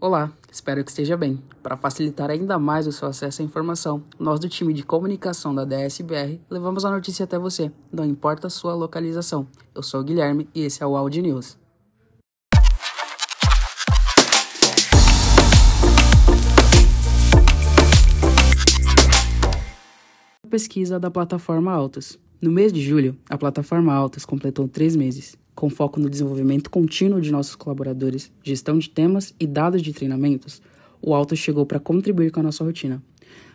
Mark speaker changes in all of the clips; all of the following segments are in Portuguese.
Speaker 1: Olá, espero que esteja bem. Para facilitar ainda mais o seu acesso à informação, nós do time de comunicação da DSBR levamos a notícia até você, não importa a sua localização. Eu sou o Guilherme e esse é o Audi News. Pesquisa da plataforma Autos. No mês de julho, a plataforma Autos completou três meses com foco no desenvolvimento contínuo de nossos colaboradores, gestão de temas e dados de treinamentos, o Alto chegou para contribuir com a nossa rotina.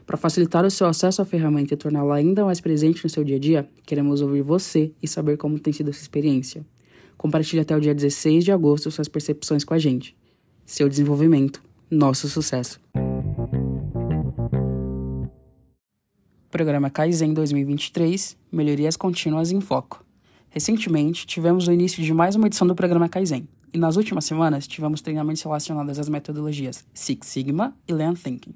Speaker 1: Para facilitar o seu acesso à ferramenta e torná-la ainda mais presente no seu dia a dia, queremos ouvir você e saber como tem sido essa experiência. Compartilhe até o dia 16 de agosto suas percepções com a gente. Seu desenvolvimento, nosso sucesso. Programa Kaizen 2023 Melhorias Contínuas em Foco. Recentemente, tivemos o início de mais uma edição do programa Kaizen, e nas últimas semanas tivemos treinamentos relacionados às metodologias Six Sigma e Lean Thinking,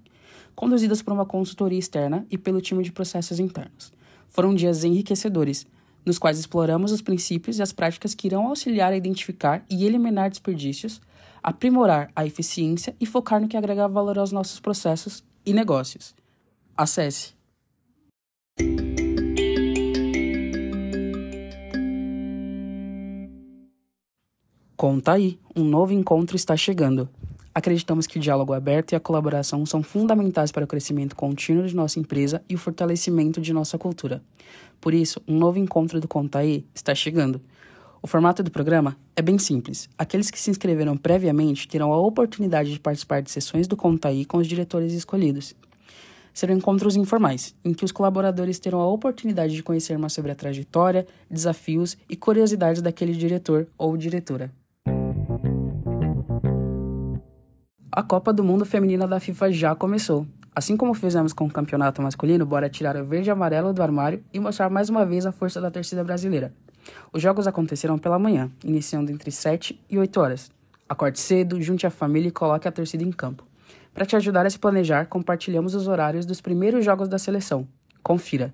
Speaker 1: conduzidas por uma consultoria externa e pelo time de processos internos. Foram dias enriquecedores, nos quais exploramos os princípios e as práticas que irão auxiliar a identificar e eliminar desperdícios, aprimorar a eficiência e focar no que agrega valor aos nossos processos e negócios. Acesse Conta aí, um novo encontro está chegando. Acreditamos que o diálogo aberto e a colaboração são fundamentais para o crescimento contínuo de nossa empresa e o fortalecimento de nossa cultura. Por isso, um novo encontro do Conta aí está chegando. O formato do programa é bem simples. Aqueles que se inscreveram previamente terão a oportunidade de participar de sessões do Conta aí com os diretores escolhidos. Serão encontros informais, em que os colaboradores terão a oportunidade de conhecer mais sobre a trajetória, desafios e curiosidades daquele diretor ou diretora. A Copa do Mundo Feminina da FIFA já começou. Assim como fizemos com o campeonato masculino, bora tirar o verde e amarelo do armário e mostrar mais uma vez a força da torcida brasileira. Os jogos acontecerão pela manhã, iniciando entre 7 e 8 horas. Acorde cedo, junte a família e coloque a torcida em campo. Para te ajudar a se planejar, compartilhamos os horários dos primeiros jogos da seleção. Confira!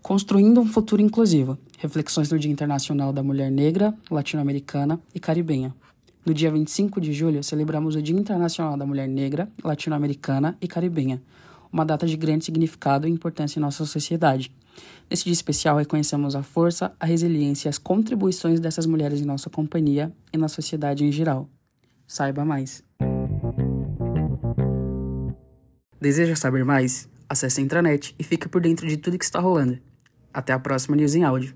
Speaker 1: Construindo um futuro inclusivo. Reflexões do Dia Internacional da Mulher Negra, Latino-Americana e Caribenha. No dia 25 de julho, celebramos o Dia Internacional da Mulher Negra, Latino-Americana e Caribenha, uma data de grande significado e importância em nossa sociedade. Nesse dia especial, reconhecemos a força, a resiliência e as contribuições dessas mulheres em nossa companhia e na sociedade em geral. Saiba mais. Deseja saber mais? Acesse a intranet e fique por dentro de tudo que está rolando. Até a próxima News em Áudio.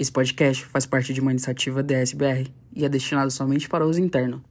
Speaker 1: Esse podcast faz parte de uma iniciativa DSBR e é destinado somente para uso interno.